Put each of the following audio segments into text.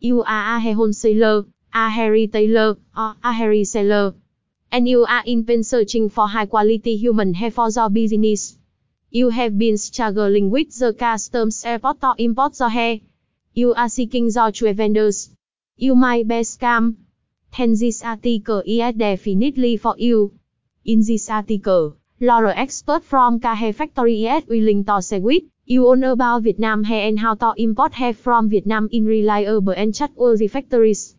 You are a wholesaler, a retailer, or a Sailor. And you are in been searching for high quality human hair for your business. You have been struggling with the customs airport to import your hair. You are seeking your true vendors. You might be scam. Then this article is definitely for you. In this article, Laura expert from Kahe Factory is willing to share with you all about Vietnam hair and how to import hair from Vietnam in reliable and trustworthy factories.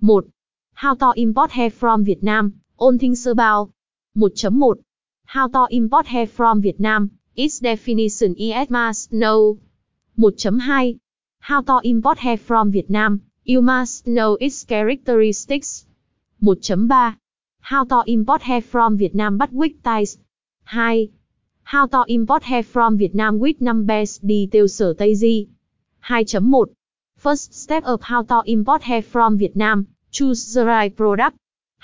1. How to import hair from Vietnam, all things about. 1.1 How to import hair from Vietnam, its definition is must know. 1.2 How to import hair from Vietnam, you must know its characteristics. 1.3 How to import hair from Vietnam but with ties. 2. How to import hair from Vietnam with numbers details sở Tây Di. 2.1 First step of how to import hair from Vietnam, choose the right product.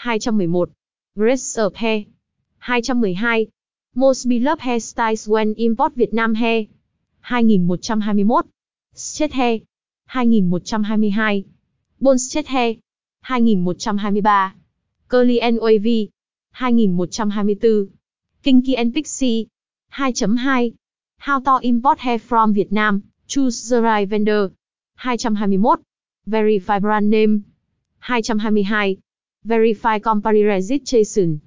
211 Grace of hair. 212 Most beloved hairstyles when import Vietnam hair. 2121 Straight hair. 2122 Bone straight hair. 2123 Curly and wavy. 2124 Kinky and Pixie. 2.2 How to import hair from Vietnam, choose the right vendor. 221 Verify brand name. 222 Verify company registration.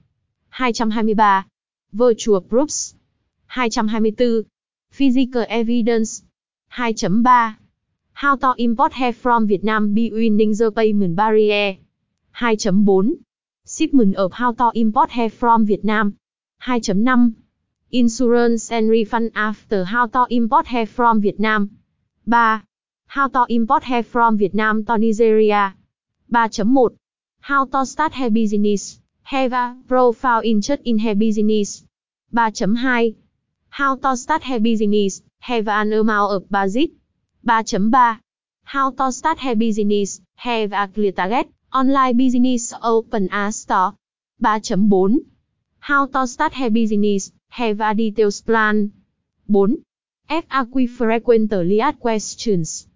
223 Virtual proofs. 224 Physical evidence. 2.3 How to import hair from Vietnam by winning the payment barrier. 2.4 Shipment of how to import hair from Vietnam. 2.5 Insurance and refund after how to import hair from Vietnam. 3. How to import hair from Vietnam to Nigeria. 3.1 How to start hair business. Have a profile interest in hair business. 3.2 How to start hair business. Have an amount of budget. 3.3 How to start hair business. Have a clear target. Online business open a store. 3.4 How to start hair business. Have a details plan. 4. FAQ frequently asked questions.